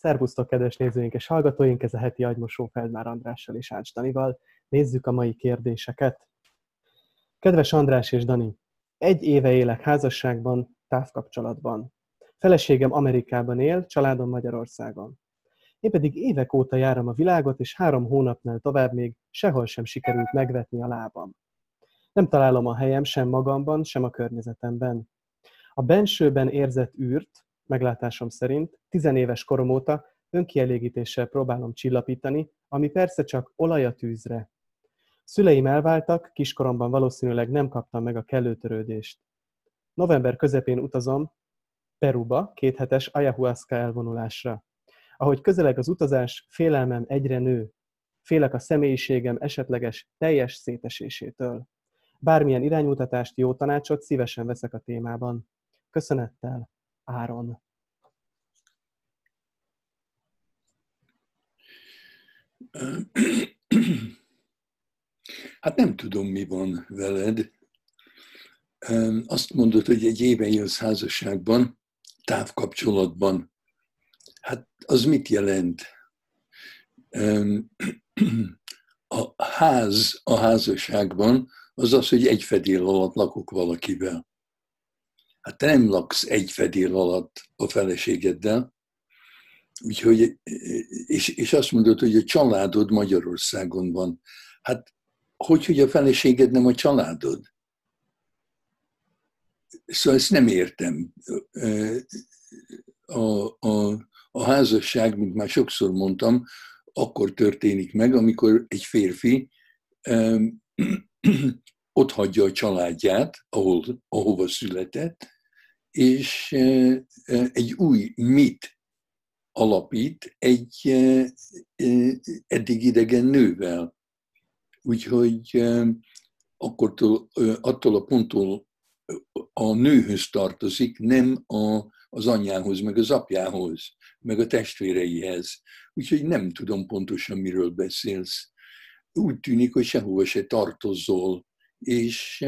Szervusztok, kedves nézőink és hallgatóink! Ez a heti agymosó Feldmár Andrással és Ács Danival. Nézzük a mai kérdéseket. Kedves András és Dani, egy éve élek házasságban, távkapcsolatban. Feleségem Amerikában él, családom Magyarországon. Én pedig évek óta járom a világot, és három hónapnál tovább még sehol sem sikerült megvetni a lábam. Nem találom a helyem sem magamban, sem a környezetemben. A bensőben érzett űrt, meglátásom szerint, tizenéves korom óta önkielégítéssel próbálom csillapítani, ami persze csak olaj a tűzre. Szüleim elváltak, kiskoromban valószínűleg nem kaptam meg a kellő törődést. November közepén utazom Peruba kéthetes ayahuasca elvonulásra. Ahogy közeleg az utazás, félelmem egyre nő. Félek a személyiségem esetleges teljes szétesésétől. Bármilyen iránymutatást, jó tanácsot szívesen veszek a témában. Köszönettel, Áron. Hát nem tudom, mi van veled. Azt mondod, hogy egy éve élsz házasságban, távkapcsolatban. Hát az mit jelent? A ház a házasságban az az, hogy egy fedél alatt lakok valakivel. Hát te nem laksz egy fedél alatt a feleségeddel, úgyhogy, és, és azt mondod, hogy a családod Magyarországon van. Hát hogy, hogy a feleséged nem a családod? Szóval ezt nem értem. A, a, a házasság, mint már sokszor mondtam, akkor történik meg, amikor egy férfi ott hagyja a családját, ahol, ahova született, és egy új mit alapít egy eddig idegen nővel. Úgyhogy akkor attól a ponttól a nőhöz tartozik, nem a, az anyjához, meg az apjához, meg a testvéreihez. Úgyhogy nem tudom pontosan, miről beszélsz. Úgy tűnik, hogy sehova se tartozol, és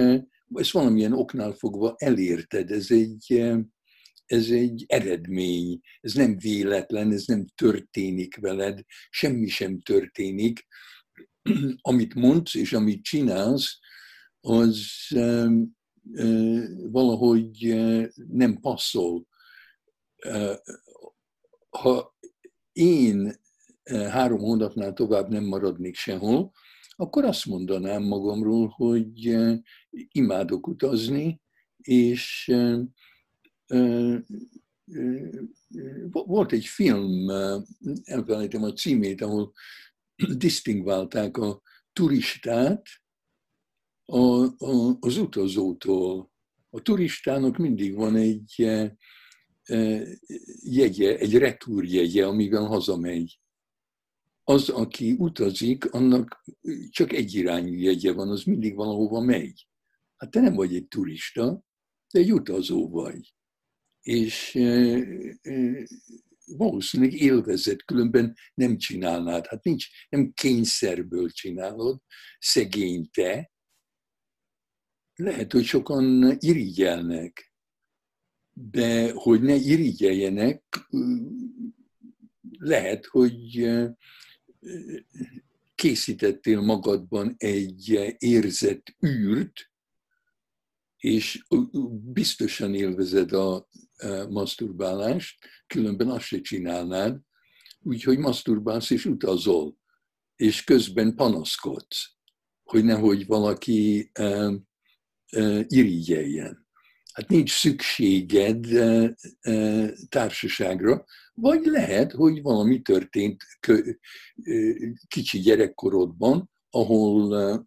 ezt valamilyen oknál fogva elérted. Ez egy, ez egy eredmény, ez nem véletlen, ez nem történik veled, semmi sem történik. Amit mondsz és amit csinálsz, az valahogy nem passzol. Ha én három hónapnál tovább nem maradnék sehol, akkor azt mondanám magamról, hogy imádok utazni, és volt egy film, elfelejtem a címét, ahol disztingválták a turistát a, a, az utazótól. A turistának mindig van egy jegye, egy retúrjegye, amivel hazamegy az, aki utazik, annak csak egy irányú jegye van, az mindig valahova megy. Hát te nem vagy egy turista, te egy utazó vagy. És valószínűleg élvezet, különben nem csinálnád. Hát nincs, nem kényszerből csinálod, szegény te. Lehet, hogy sokan irigyelnek, de hogy ne irigyeljenek, lehet, hogy készítettél magadban egy érzett űrt, és biztosan élvezed a maszturbálást, különben azt se csinálnád, úgyhogy maszturbálsz és utazol, és közben panaszkodsz, hogy nehogy valaki irigyeljen. Hát nincs szükséged társaságra, vagy lehet, hogy valami történt kicsi gyerekkorodban, ahol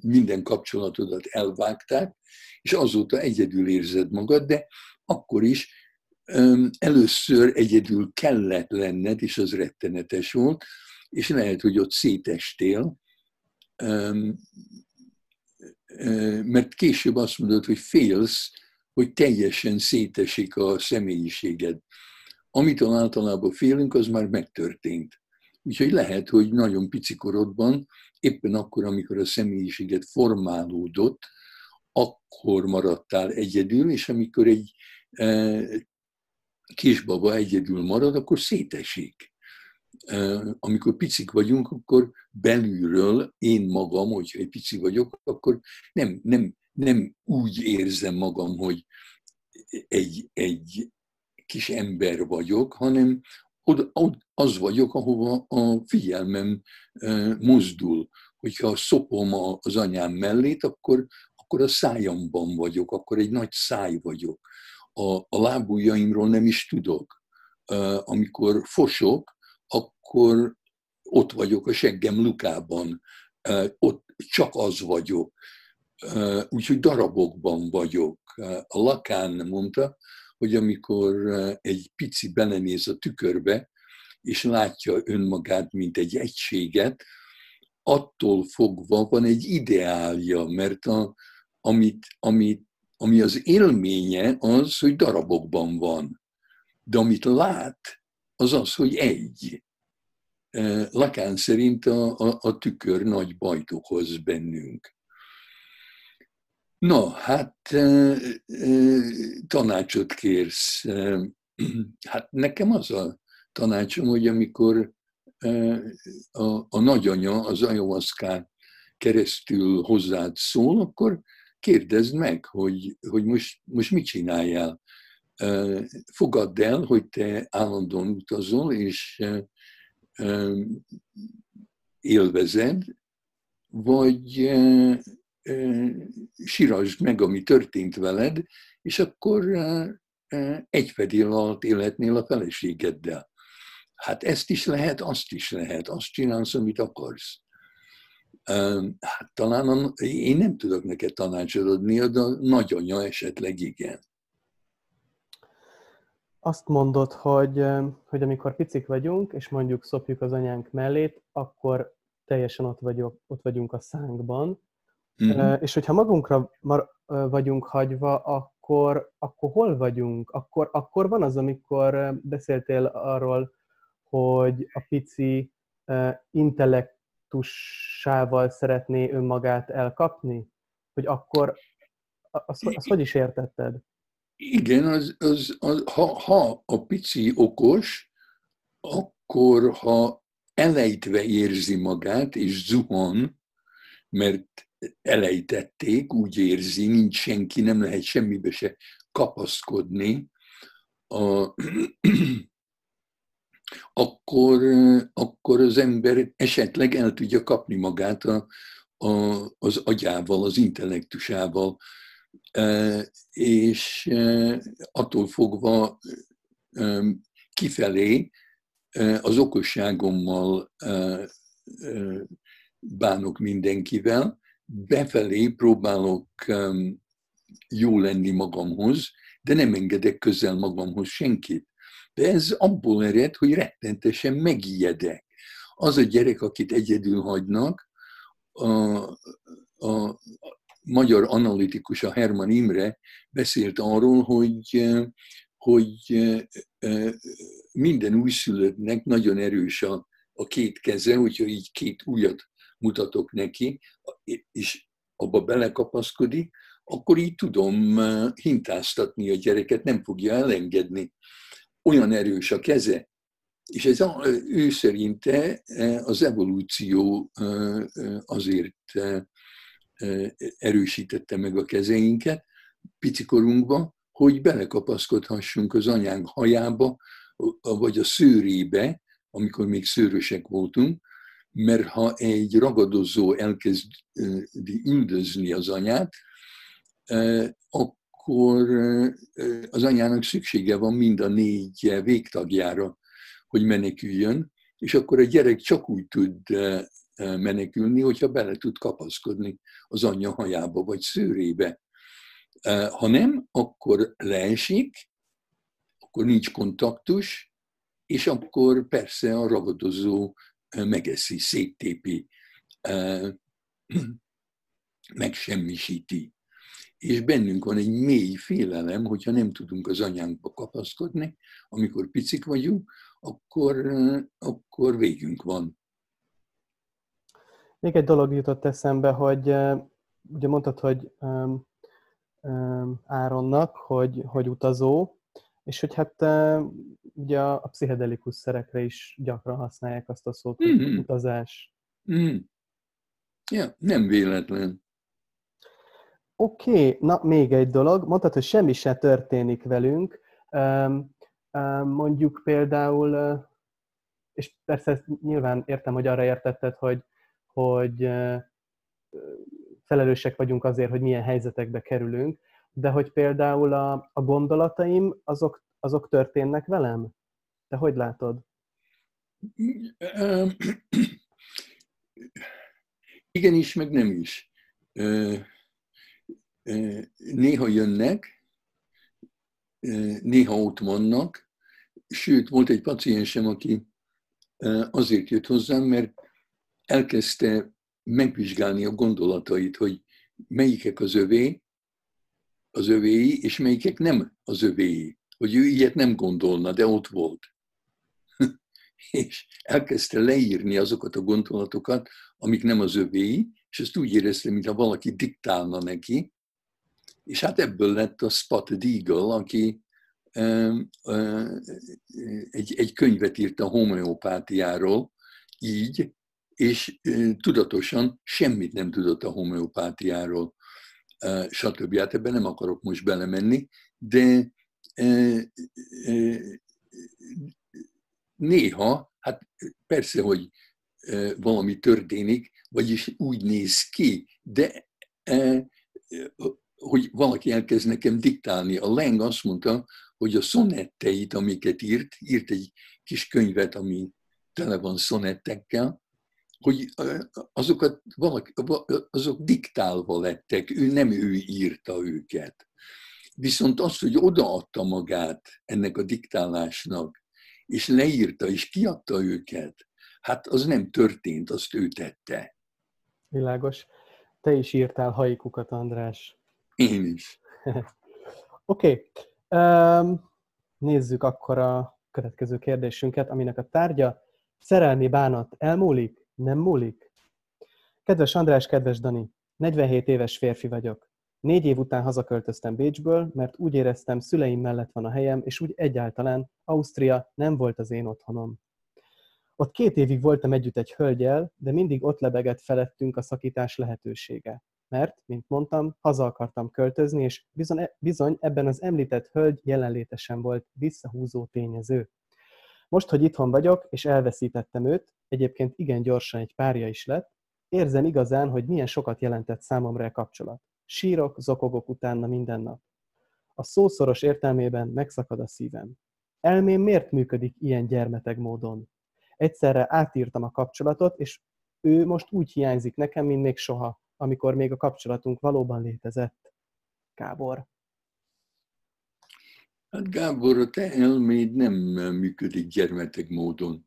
minden kapcsolatodat elvágták, és azóta egyedül érzed magad, de akkor is először egyedül kellett lenned, és az rettenetes volt, és lehet, hogy ott szétestél, mert később azt mondod, hogy félsz, hogy teljesen szétesik a személyiséged. Amitől általában félünk, az már megtörtént. Úgyhogy lehet, hogy nagyon pici korodban, éppen akkor, amikor a személyiséget formálódott, akkor maradtál egyedül, és amikor egy kisbaba egyedül marad, akkor szétesik. Amikor picik vagyunk, akkor belülről én magam, hogyha egy pici vagyok, akkor nem, nem, nem úgy érzem magam, hogy egy, egy kis ember vagyok, hanem az vagyok, ahova a figyelmem mozdul. Hogyha szopom az anyám mellét, akkor, akkor a szájamban vagyok, akkor egy nagy száj vagyok. A, a lábujjaimról nem is tudok. Amikor fosok, akkor ott vagyok a seggem lukában, ott csak az vagyok. Úgyhogy darabokban vagyok. A Lakán mondta, hogy amikor egy pici belenéz a tükörbe, és látja önmagát, mint egy egységet, attól fogva van egy ideálja, mert a, amit, amit, ami az élménye az, hogy darabokban van. De amit lát, az az, hogy egy. Lakán szerint a, a, a tükör nagy bajt okoz bennünk. No, hát tanácsot kérsz. Hát nekem az a tanácsom, hogy amikor a, a nagyanya az ayahuasca keresztül hozzád szól, akkor kérdezd meg, hogy, hogy most, most mit csináljál. Fogadd el, hogy te állandóan utazol, és élvezed, vagy sírasd meg, ami történt veled, és akkor egy fedél alatt életnél a feleségeddel. Hát ezt is lehet, azt is lehet, azt csinálsz, amit akarsz. Hát talán a, én nem tudok neked tanácsot adni, de a nagyanya esetleg igen. Azt mondod, hogy, hogy amikor picik vagyunk, és mondjuk szopjuk az anyánk mellét, akkor teljesen ott, vagyok, ott vagyunk a szánkban, Mm-hmm. És hogyha magunkra vagyunk hagyva, akkor, akkor hol vagyunk? Akkor, akkor van az, amikor beszéltél arról, hogy a pici intellektussával szeretné önmagát elkapni? Hogy akkor, azt, azt hogy is értetted? Igen, az, az, az, ha, ha a pici okos, akkor ha elejtve érzi magát, és zuhan, mert elejtették, úgy érzi, nincs senki, nem lehet semmibe se kapaszkodni, a, akkor, akkor az ember esetleg el tudja kapni magát a, a, az agyával, az intellektusával, e, és e, attól fogva e, kifelé az okosságommal bánok mindenkivel, befelé próbálok um, jó lenni magamhoz, de nem engedek közel magamhoz senkit. De ez abból ered, hogy rettentesen megijedek. Az a gyerek, akit egyedül hagynak, a, a magyar analitikus, a Herman Imre beszélt arról, hogy, hogy minden újszülöttnek nagyon erős a, a két keze, hogyha így két újat mutatok neki, és abba belekapaszkodik, akkor így tudom eh, hintáztatni a gyereket, nem fogja elengedni. Olyan erős a keze. És ez a, ő szerinte eh, az evolúció eh, azért erősítette meg a kezeinket picikorunkban, hogy belekapaszkodhassunk az anyánk hajába, vagy a szőrébe, amikor még szőrösek voltunk, mert ha egy ragadozó elkezdi üldözni az anyát, akkor az anyának szüksége van mind a négy végtagjára, hogy meneküljön, és akkor a gyerek csak úgy tud menekülni, hogyha bele tud kapaszkodni az anyja hajába vagy szőrébe. Ha nem, akkor leesik, akkor nincs kontaktus, és akkor persze a ragadozó megeszi, széttépi, megsemmisíti. És bennünk van egy mély félelem, hogyha nem tudunk az anyánkba kapaszkodni, amikor picik vagyunk, akkor, akkor végünk van. Még egy dolog jutott eszembe, hogy ugye mondtad, hogy Áronnak, hogy, hogy utazó, És hogy hát ugye a pszichedelikus szerekre is gyakran használják azt a szót, hogy mm-hmm. utazás. Mm. Ja, nem véletlen. Oké, okay, na még egy dolog. Mondtad, hogy semmi se történik velünk. Mondjuk például, és persze ezt nyilván értem, hogy arra értetted, hogy, hogy felelősek vagyunk azért, hogy milyen helyzetekbe kerülünk, de hogy például a, a gondolataim, azok, azok történnek velem? Te hogy látod? Igen is, meg nem is. Néha jönnek, néha ott vannak, sőt, volt egy paciensem, aki azért jött hozzám, mert elkezdte megvizsgálni a gondolatait, hogy melyikek az övé, az övéi, és melyikek nem az övéi. Hogy ő ilyet nem gondolna, de ott volt. és elkezdte leírni azokat a gondolatokat, amik nem az övéi, és ezt úgy érezte, mintha valaki diktálna neki. És hát ebből lett a Spotted Eagle, aki egy, egy könyvet írt a homeopátiáról, így, és tudatosan semmit nem tudott a homeopátiáról, stb. Hát ebben nem akarok most belemenni, de néha, hát persze, hogy valami történik, vagyis úgy néz ki, de hogy valaki elkezd nekem diktálni. A Leng azt mondta, hogy a szonetteit, amiket írt, írt egy kis könyvet, ami tele van szonettekkel, hogy azokat valaki, azok diktálva lettek, ő nem ő írta őket. Viszont az, hogy odaadta magát ennek a diktálásnak, és leírta, és kiadta őket, hát az nem történt, azt ő tette. Világos. Te is írtál haikukat, András. Én is. Oké. okay. um, nézzük akkor a következő kérdésünket, aminek a tárgya szerelmi bánat elmúlik? Nem múlik? Kedves András, kedves Dani, 47 éves férfi vagyok. Négy év után hazaköltöztem Bécsből, mert úgy éreztem, szüleim mellett van a helyem, és úgy egyáltalán Ausztria nem volt az én otthonom. Ott két évig voltam együtt egy hölgyel, de mindig ott lebegett felettünk a szakítás lehetősége. Mert, mint mondtam, haza akartam költözni, és bizony, bizony ebben az említett hölgy jelenléte sem volt visszahúzó tényező. Most, hogy itthon vagyok, és elveszítettem őt, egyébként igen gyorsan egy párja is lett, érzem igazán, hogy milyen sokat jelentett számomra a kapcsolat. Sírok, zokogok utána minden nap. A szószoros értelmében megszakad a szívem. Elmém miért működik ilyen gyermeteg módon? Egyszerre átírtam a kapcsolatot, és ő most úgy hiányzik nekem, mint még soha, amikor még a kapcsolatunk valóban létezett. Gábor. Hát Gábor, a te elméd nem működik gyermeteg módon.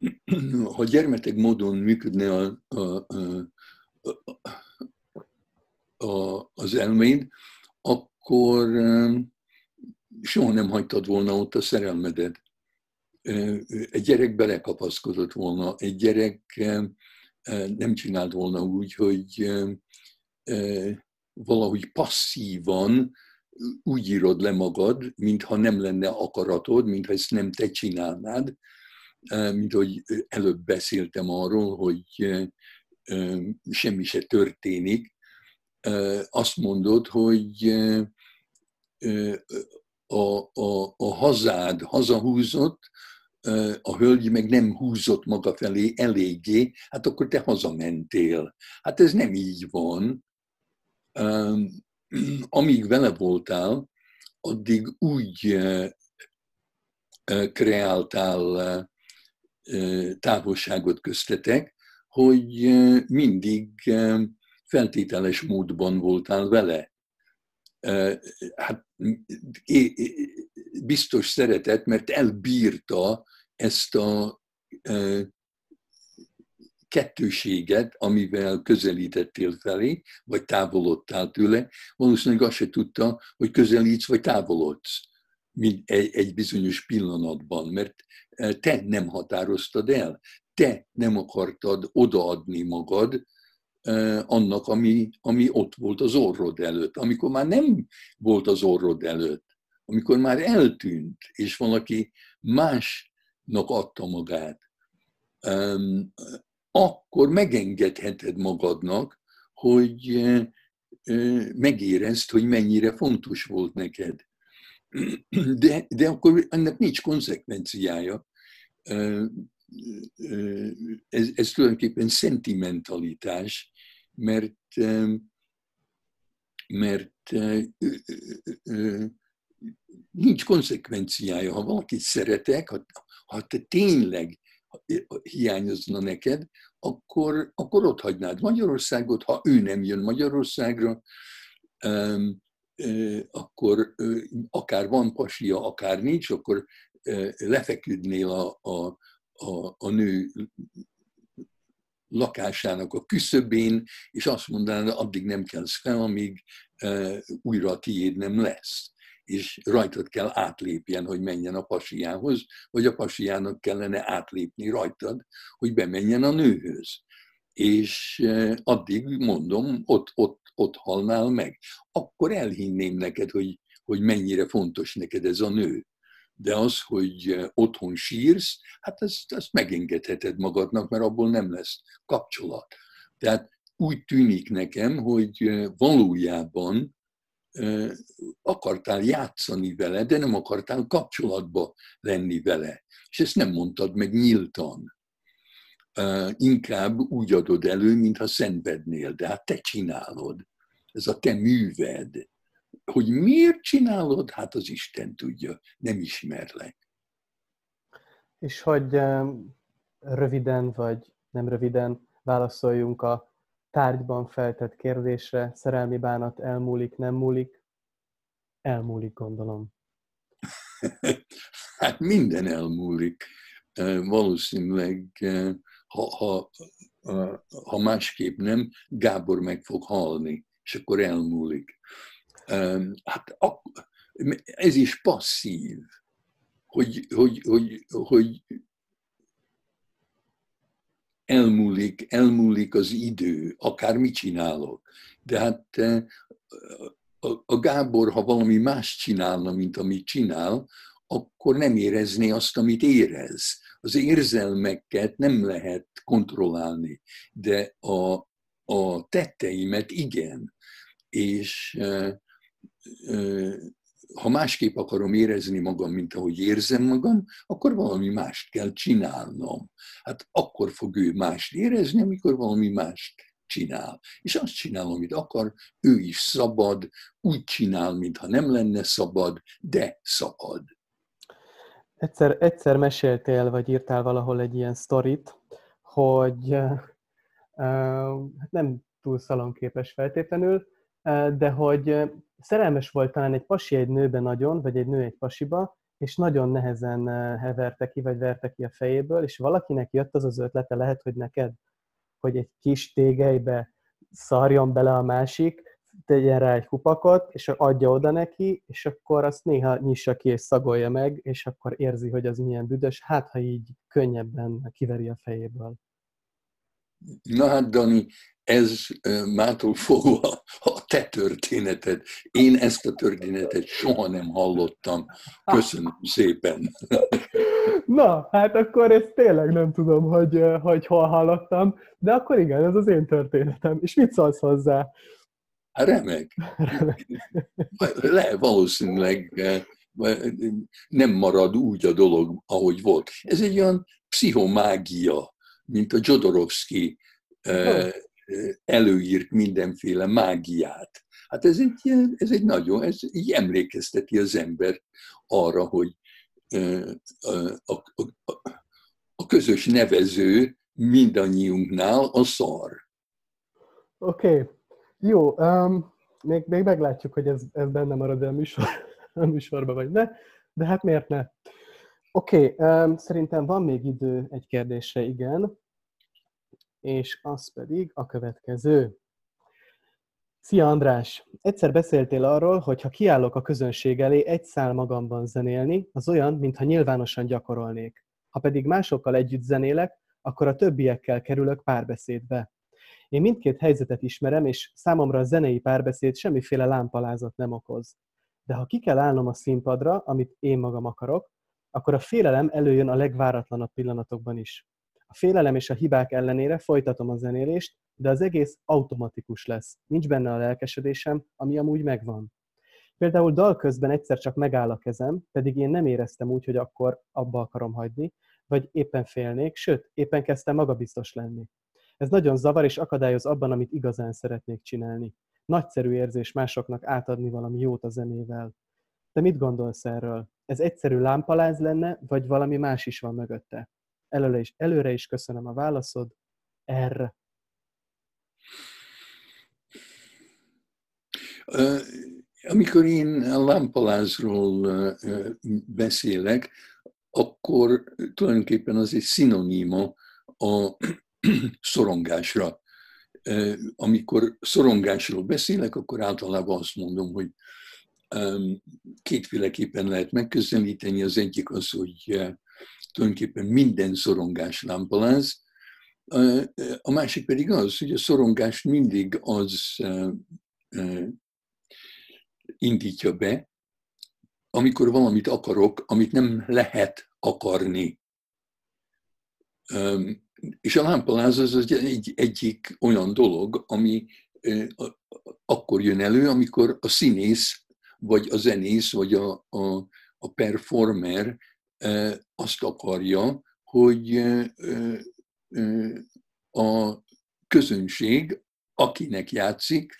Ha gyermeteg módon működne a, a, a, a, az elméd, akkor soha nem hagytad volna ott a szerelmedet. Egy gyerek belekapaszkodott volna, egy gyerek nem csinált volna úgy, hogy valahogy passzívan úgy írod le magad, mintha nem lenne akaratod, mintha ezt nem te csinálnád, mint hogy előbb beszéltem arról, hogy semmi se történik. Azt mondod, hogy a, a, a hazád hazahúzott, a hölgy meg nem húzott maga felé eléggé, hát akkor te hazamentél. Hát ez nem így van amíg vele voltál, addig úgy kreáltál távolságot köztetek, hogy mindig feltételes módban voltál vele. Hát biztos szeretet, mert elbírta ezt a kettőséget, amivel közelítettél felé, vagy távolodtál tőle, valószínűleg azt se tudta, hogy közelítsz, vagy távolodsz egy, egy bizonyos pillanatban, mert e, te nem határoztad el, te nem akartad odaadni magad eh, annak, ami, ami ott volt az orrod előtt. Amikor már nem volt az orrod előtt, amikor már eltűnt, és valaki másnak adta magát, akkor megengedheted magadnak, hogy megérezd, hogy mennyire fontos volt neked. De, de akkor ennek nincs konzekvenciája. Ez, ez tulajdonképpen szentimentalitás, mert, mert nincs konzekvenciája. Ha valakit szeretek, ha, ha te tényleg hiányozna neked, akkor, akkor ott hagynád Magyarországot, ha ő nem jön Magyarországra, akkor akár van pasia, akár nincs, akkor lefeküdnél a, a, a, a nő lakásának a küszöbén, és azt mondaná, addig nem kelsz fel, amíg újra a tiéd nem lesz és rajtad kell átlépjen, hogy menjen a pasiához, vagy a pasiának kellene átlépni rajtad, hogy bemenjen a nőhöz. És eh, addig mondom, ott, ott, ott halnál meg. Akkor elhinném neked, hogy, hogy mennyire fontos neked ez a nő. De az, hogy eh, otthon sírsz, hát ezt, ezt megengedheted magadnak, mert abból nem lesz kapcsolat. Tehát úgy tűnik nekem, hogy eh, valójában akartál játszani vele, de nem akartál kapcsolatba lenni vele. És ezt nem mondtad meg nyíltan. Inkább úgy adod elő, mintha szenvednél, de hát te csinálod. Ez a te műved. Hogy miért csinálod, hát az Isten tudja, nem ismerlek. És hogy röviden vagy nem röviden válaszoljunk a tárgyban feltett kérdésre, szerelmi bánat elmúlik, nem múlik? Elmúlik, gondolom. hát minden elmúlik. Valószínűleg, ha, ha, ha másképp nem, Gábor meg fog halni, és akkor elmúlik. Hát ez is passzív, hogy, hogy, hogy, hogy elmúlik, elmúlik az idő, akár mit csinálok. De hát a Gábor, ha valami más csinálna, mint amit csinál, akkor nem érezné azt, amit érez. Az érzelmeket nem lehet kontrollálni, de a, a tetteimet igen. És e, e, ha másképp akarom érezni magam, mint ahogy érzem magam, akkor valami mást kell csinálnom. Hát akkor fog ő mást érezni, amikor valami mást csinál. És azt csinál, amit akar, ő is szabad, úgy csinál, mintha nem lenne szabad, de szabad. Egyszer, egyszer meséltél, vagy írtál valahol egy ilyen sztorit, hogy uh, uh, nem túl szalonképes feltétlenül, de hogy szerelmes volt talán egy pasi egy nőbe nagyon, vagy egy nő egy pasiba, és nagyon nehezen heverte ki, vagy verte ki a fejéből, és valakinek jött az az ötlete, lehet, hogy neked, hogy egy kis tégelybe szarjon bele a másik, tegyen rá egy kupakot, és adja oda neki, és akkor azt néha nyissa ki és szagolja meg, és akkor érzi, hogy az milyen büdös, hát ha így könnyebben kiveri a fejéből. Na hát, Dani, ez mától fogva a te történeted. Én ezt a történetet soha nem hallottam. Köszönöm szépen. Na, hát akkor ezt tényleg nem tudom, hogy, hogy hol hallottam, de akkor igen, ez az én történetem. És mit szólsz hozzá? Hát remek. Le, valószínűleg nem marad úgy a dolog, ahogy volt. Ez egy olyan pszichomágia, mint a Jodorowsky előírt mindenféle mágiát. Hát ez egy, ez egy nagyon, ez így emlékezteti az ember arra, hogy a, a, a, a közös nevező mindannyiunknál a szar. Oké, okay. Jó. Um, még, még meglátjuk, hogy ez, ez benne marad a, műsor, a műsorban, vagy ne, de hát miért ne? Oké, okay, um, szerintem van még idő egy kérdésre, igen és az pedig a következő. Szia András! Egyszer beszéltél arról, hogy ha kiállok a közönség elé egy szál magamban zenélni, az olyan, mintha nyilvánosan gyakorolnék. Ha pedig másokkal együtt zenélek, akkor a többiekkel kerülök párbeszédbe. Én mindkét helyzetet ismerem, és számomra a zenei párbeszéd semmiféle lámpalázat nem okoz. De ha ki kell állnom a színpadra, amit én magam akarok, akkor a félelem előjön a legváratlanabb pillanatokban is. A félelem és a hibák ellenére folytatom a zenélést, de az egész automatikus lesz. Nincs benne a lelkesedésem, ami amúgy megvan. Például dal közben egyszer csak megáll a kezem, pedig én nem éreztem úgy, hogy akkor abba akarom hagyni, vagy éppen félnék, sőt, éppen kezdtem magabiztos lenni. Ez nagyon zavar és akadályoz abban, amit igazán szeretnék csinálni. Nagyszerű érzés másoknak átadni valami jót a zenével. Te mit gondolsz erről? Ez egyszerű lámpaláz lenne, vagy valami más is van mögötte? Előre is, előre is köszönöm a válaszod. Erre. Amikor én a lámpalázról beszélek, akkor tulajdonképpen az egy szinoníma a szorongásra. Amikor szorongásról beszélek, akkor általában azt mondom, hogy kétféleképpen lehet megközelíteni. Az egyik az, hogy tulajdonképpen minden szorongás lámpaláz, a másik pedig az, hogy a szorongás mindig az indítja be, amikor valamit akarok, amit nem lehet akarni. És a lámpaláz az egy, egyik olyan dolog, ami akkor jön elő, amikor a színész, vagy a zenész, vagy a, a, a performer azt akarja, hogy a közönség, akinek játszik,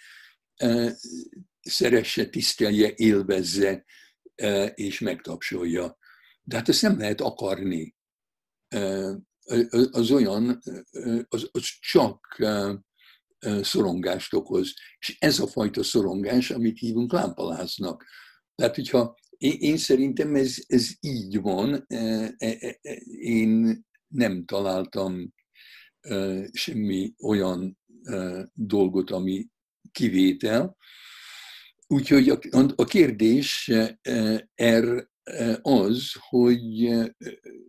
szeresse, tisztelje, élvezze és megtapsolja. De hát ezt nem lehet akarni. Az olyan, az, az csak szorongást okoz. És ez a fajta szorongás, amit hívunk lámpaláznak. Tehát, hogyha én, szerintem ez, ez így van, én nem találtam semmi olyan dolgot, ami kivétel. Úgyhogy a kérdés er az, hogy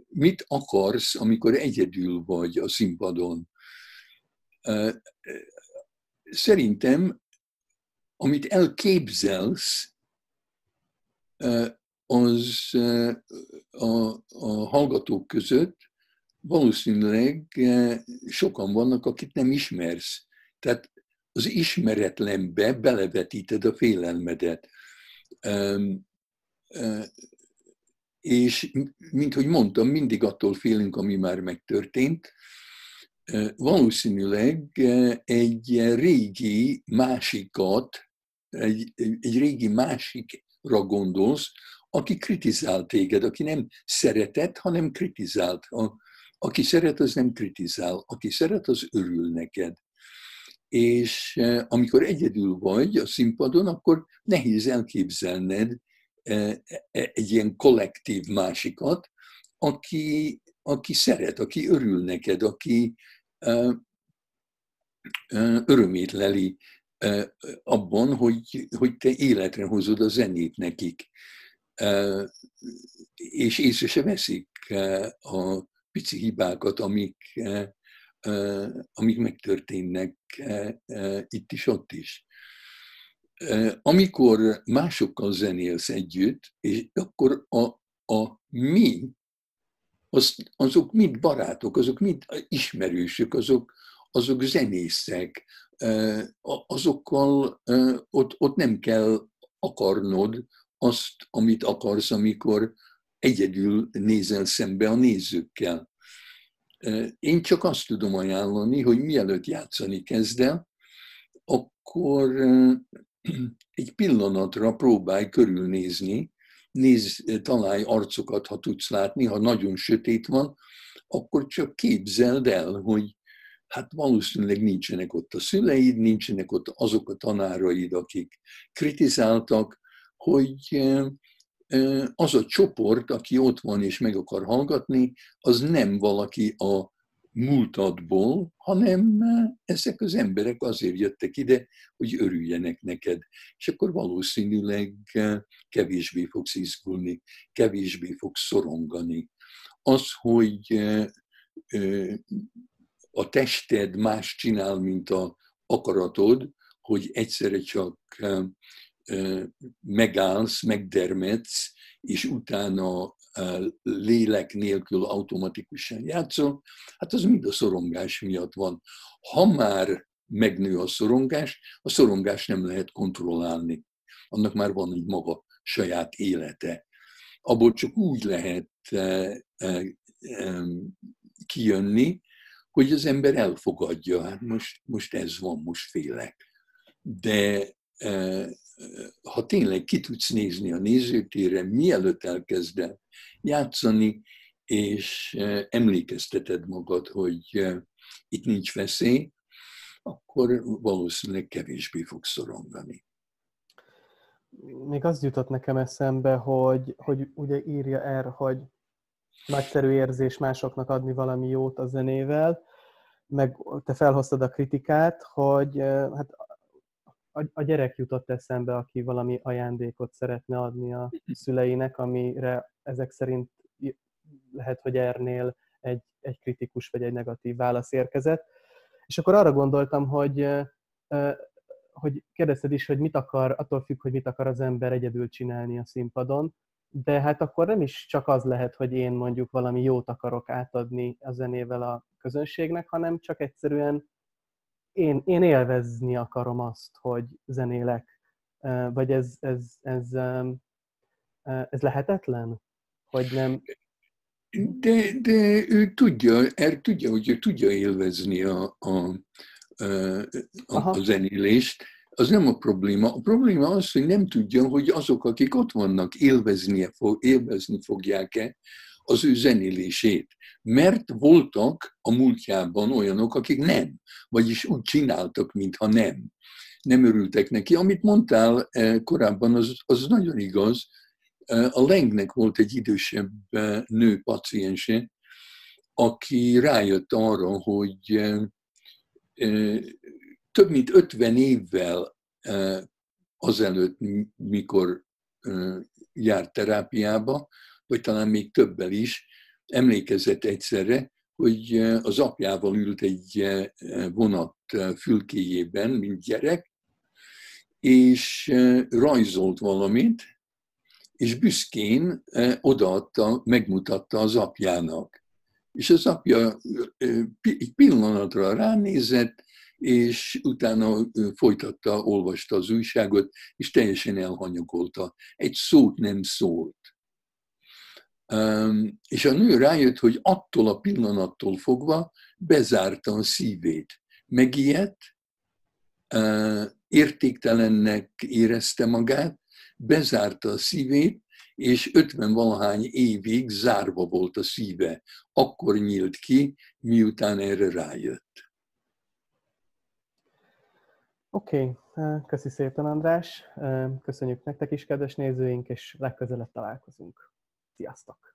mit akarsz, amikor egyedül vagy a színpadon. Szerintem, amit elképzelsz, az a, a hallgatók között valószínűleg sokan vannak, akit nem ismersz. Tehát az ismeretlenbe belevetíted a félelmedet. És, mint hogy mondtam, mindig attól félünk, ami már megtörtént. Valószínűleg egy régi másikat, egy, egy régi másikra gondolsz, aki kritizált téged, aki nem szeretett, hanem kritizált. A, aki szeret, az nem kritizál. Aki szeret, az örül neked és amikor egyedül vagy a színpadon, akkor nehéz elképzelned egy ilyen kollektív másikat, aki, aki szeret, aki örül neked, aki örömét leli abban, hogy, hogy te életre hozod a zenét nekik. És észre se veszik a pici hibákat, amik amik megtörténnek itt is, ott is. Amikor másokkal zenélsz együtt, és akkor a, a mi, az, azok mind barátok, azok mind ismerősök, azok, azok zenészek, azokkal ott, ott nem kell akarnod azt, amit akarsz, amikor egyedül nézel szembe a nézőkkel. Én csak azt tudom ajánlani, hogy mielőtt játszani kezdem, akkor egy pillanatra próbálj körülnézni, nézz, találj arcokat, ha tudsz látni, ha nagyon sötét van, akkor csak képzeld el, hogy hát valószínűleg nincsenek ott a szüleid, nincsenek ott azok a tanáraid, akik kritizáltak, hogy az a csoport, aki ott van és meg akar hallgatni, az nem valaki a múltadból, hanem ezek az emberek azért jöttek ide, hogy örüljenek neked. És akkor valószínűleg kevésbé fogsz izgulni, kevésbé fogsz szorongani. Az, hogy a tested más csinál, mint a akaratod, hogy egyszerre csak megállsz, megdermedsz, és utána lélek nélkül automatikusan játszol, hát az mind a szorongás miatt van. Ha már megnő a szorongás, a szorongás nem lehet kontrollálni. Annak már van egy maga saját élete. Abból csak úgy lehet kijönni, hogy az ember elfogadja, hát most, most ez van, most félek. De ha tényleg ki tudsz nézni a nézőtérre, mielőtt elkezded játszani, és emlékezteted magad, hogy itt nincs veszély, akkor valószínűleg kevésbé fog szorongani. Még az jutott nekem eszembe, hogy, hogy ugye írja er, hogy nagyszerű érzés másoknak adni valami jót a zenével, meg te felhoztad a kritikát, hogy hát a gyerek jutott eszembe, aki valami ajándékot szeretne adni a szüleinek, amire ezek szerint lehet, hogy ernél egy, egy kritikus vagy egy negatív válasz érkezett. És akkor arra gondoltam, hogy, hogy kérdezted is, hogy mit akar, attól függ, hogy mit akar az ember egyedül csinálni a színpadon, de hát akkor nem is csak az lehet, hogy én mondjuk valami jót akarok átadni a zenével a közönségnek, hanem csak egyszerűen én, én élvezni akarom azt, hogy zenélek. Vagy ez, ez, ez, ez lehetetlen? Hogy nem... De, de ő tudja, er tudja, hogy ő tudja élvezni a, a, a, a zenélést. Az nem a probléma. A probléma az, hogy nem tudja, hogy azok, akik ott vannak, élvezni, élvezni fogják-e az ő zenélését. Mert voltak a múltjában olyanok, akik nem, vagyis úgy csináltak, mintha nem. Nem örültek neki. Amit mondtál eh, korábban, az, az nagyon igaz. Eh, a Lengnek volt egy idősebb eh, nő paciense, aki rájött arra, hogy több mint 50 évvel azelőtt, mikor járt terápiába, vagy talán még többel is, emlékezett egyszerre, hogy az apjával ült egy vonat fülkéjében, mint gyerek, és rajzolt valamit, és büszkén odaadta, megmutatta az apjának. És az apja egy pillanatra ránézett, és utána folytatta, olvasta az újságot, és teljesen elhanyagolta. Egy szót nem szólt. És a nő rájött, hogy attól a pillanattól fogva bezárta a szívét. Megijedt, értéktelennek érezte magát, bezárta a szívét, és 50 valahány évig zárva volt a szíve. Akkor nyílt ki, miután erre rájött. Oké, okay. köszi szépen András, köszönjük nektek is, kedves nézőink, és legközelebb találkozunk. Sziasztok!